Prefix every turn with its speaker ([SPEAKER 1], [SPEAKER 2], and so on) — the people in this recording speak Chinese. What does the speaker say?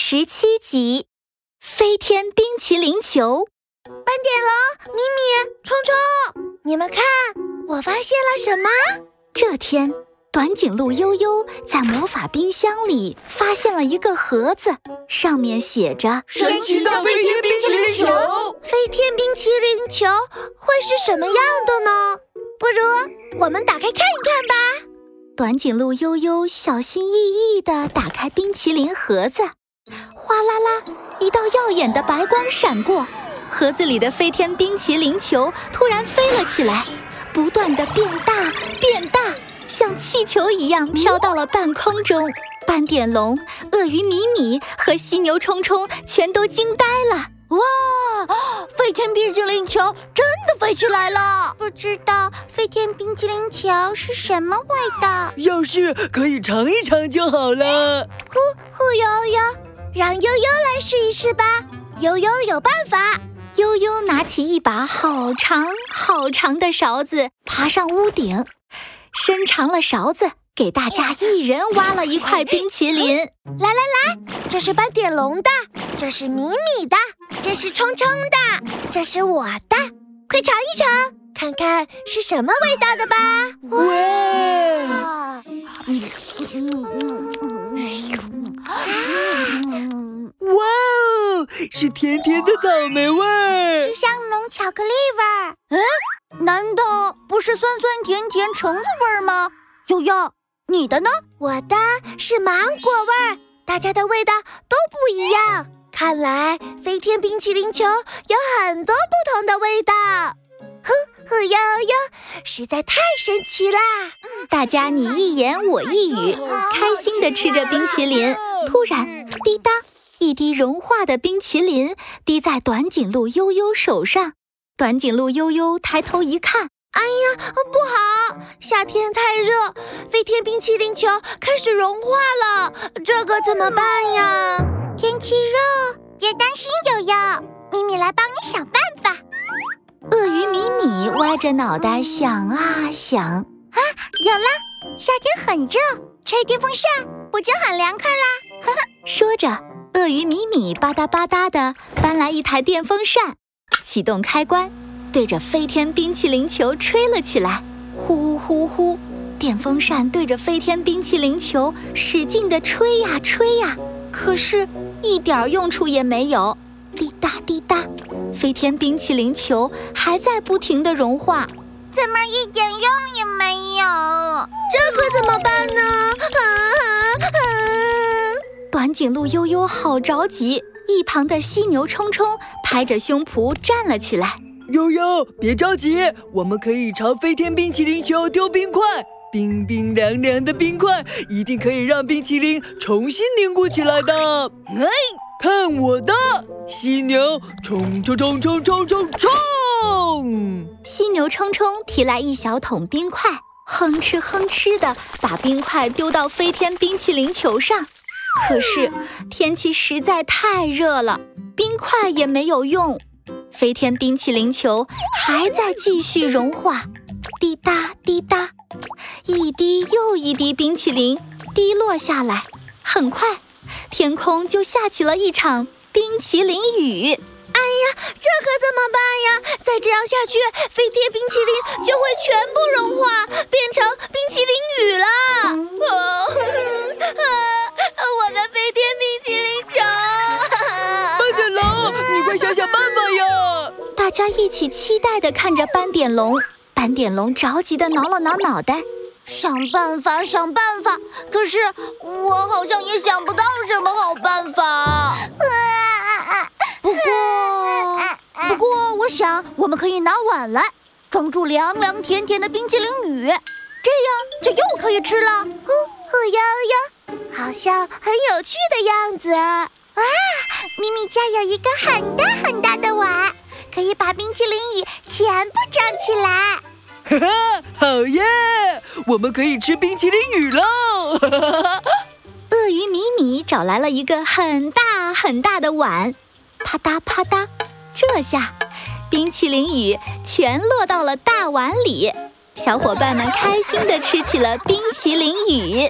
[SPEAKER 1] 十七集，飞天冰淇淋球。
[SPEAKER 2] 斑点龙、咪咪、冲冲，你们看，我发现了什么？
[SPEAKER 1] 这天，短颈鹿悠悠在魔法冰箱里发现了一个盒子，上面写着“
[SPEAKER 3] 神奇的飞天冰淇淋球”。
[SPEAKER 2] 飞天冰淇淋球会是什么样的呢？不如我们打开看一看吧。
[SPEAKER 1] 短颈鹿悠悠小心翼翼地打开冰淇淋盒子，哗啦啦，一道耀眼的白光闪过，盒子里的飞天冰淇淋球突然飞了起来，不断的变大变大，像气球一样飘到了半空中。斑点龙、鳄鱼米米和犀牛冲冲全都惊呆了。哇！
[SPEAKER 2] 飞天冰淇淋球真的飞起来了！不知道飞天冰淇淋球是什么味道？
[SPEAKER 3] 要是可以尝一尝就好了。
[SPEAKER 2] 呼呼悠悠，让悠悠来试一试吧。悠悠有办法。
[SPEAKER 1] 悠悠拿起一把好长好长的勺子，爬上屋顶，伸长了勺子。给大家一人挖了一块冰淇淋，来
[SPEAKER 2] 来来，这是斑点龙的，这是米米的，这是冲冲的，这是我的，快尝一尝，看看是什么味道的吧！
[SPEAKER 3] 哇，哇是甜甜的草莓味，
[SPEAKER 2] 是香浓巧克力味儿。嗯，难道不是酸酸甜甜橙子味吗？悠悠。你的呢？我的是芒果味儿，大家的味道都不一样。看来飞天冰淇淋球有很多不同的味道。呼呼悠悠，实在太神奇啦！
[SPEAKER 1] 大家你一言我一语，开心地吃着冰淇淋。突然，滴答，一滴融化的冰淇淋滴在短颈鹿悠悠手上。短颈鹿悠悠抬头一看。
[SPEAKER 2] 哎呀，不好！夏天太热，飞天冰淇淋球开始融化了，这可怎么办呀？天气热，别担心，悠悠，咪咪来帮你想办法。
[SPEAKER 1] 鳄鱼米米歪着脑袋想啊想，啊，
[SPEAKER 2] 有了！夏天很热，吹电风扇不就很凉快啦？
[SPEAKER 1] 哈哈，说着，鳄鱼米米吧嗒吧嗒的搬来一台电风扇，启动开关。对着飞天冰淇淋球吹了起来，呼呼呼！电风扇对着飞天冰淇淋球使劲地吹呀吹呀，可是一点用处也没有。滴答滴答，飞天冰淇淋球还在不停地融化，
[SPEAKER 2] 怎么一点用也没有？这可怎么办呢？
[SPEAKER 1] 短颈鹿悠悠好着急，一旁的犀牛冲冲拍着胸脯站了起来。
[SPEAKER 3] 悠悠，别着急，我们可以朝飞天冰淇淋球丢冰块，冰冰凉凉的冰块一定可以让冰淇淋重新凝固起来的。哎，看我的！犀牛冲冲冲冲冲冲冲！
[SPEAKER 1] 犀牛冲冲提来一小桶冰块，哼哧哼哧的把冰块丢到飞天冰淇淋球上。可是天气实在太热了，冰块也没有用。飞天冰淇淋球还在继续融化，滴答滴答，一滴又一滴冰淇淋滴落下来。很快，天空就下起了一场冰淇淋雨。
[SPEAKER 2] 哎呀，这可怎么办呀？再这样下去，飞天冰淇淋就会全部融化，变成冰淇淋
[SPEAKER 1] 大家一起期待地看着斑点龙，斑点龙着急地挠了挠脑袋，
[SPEAKER 2] 想办法，想办法。可是我好像也想不到什么好办法。不过，不过，我想我们可以拿碗来装住凉凉甜甜的冰淇淋雨，这样就又可以吃了。呼呼悠悠，好像很有趣的样子。哇，咪咪家有一个很大很大的碗。可以把冰淇淋雨全部装起来，
[SPEAKER 3] 哈哈，好耶！我们可以吃冰淇淋雨喽！
[SPEAKER 1] 鳄鱼米米找来了一个很大很大的碗，啪嗒啪嗒，这下冰淇淋雨全落到了大碗里，小伙伴们开心地吃起了冰淇淋雨。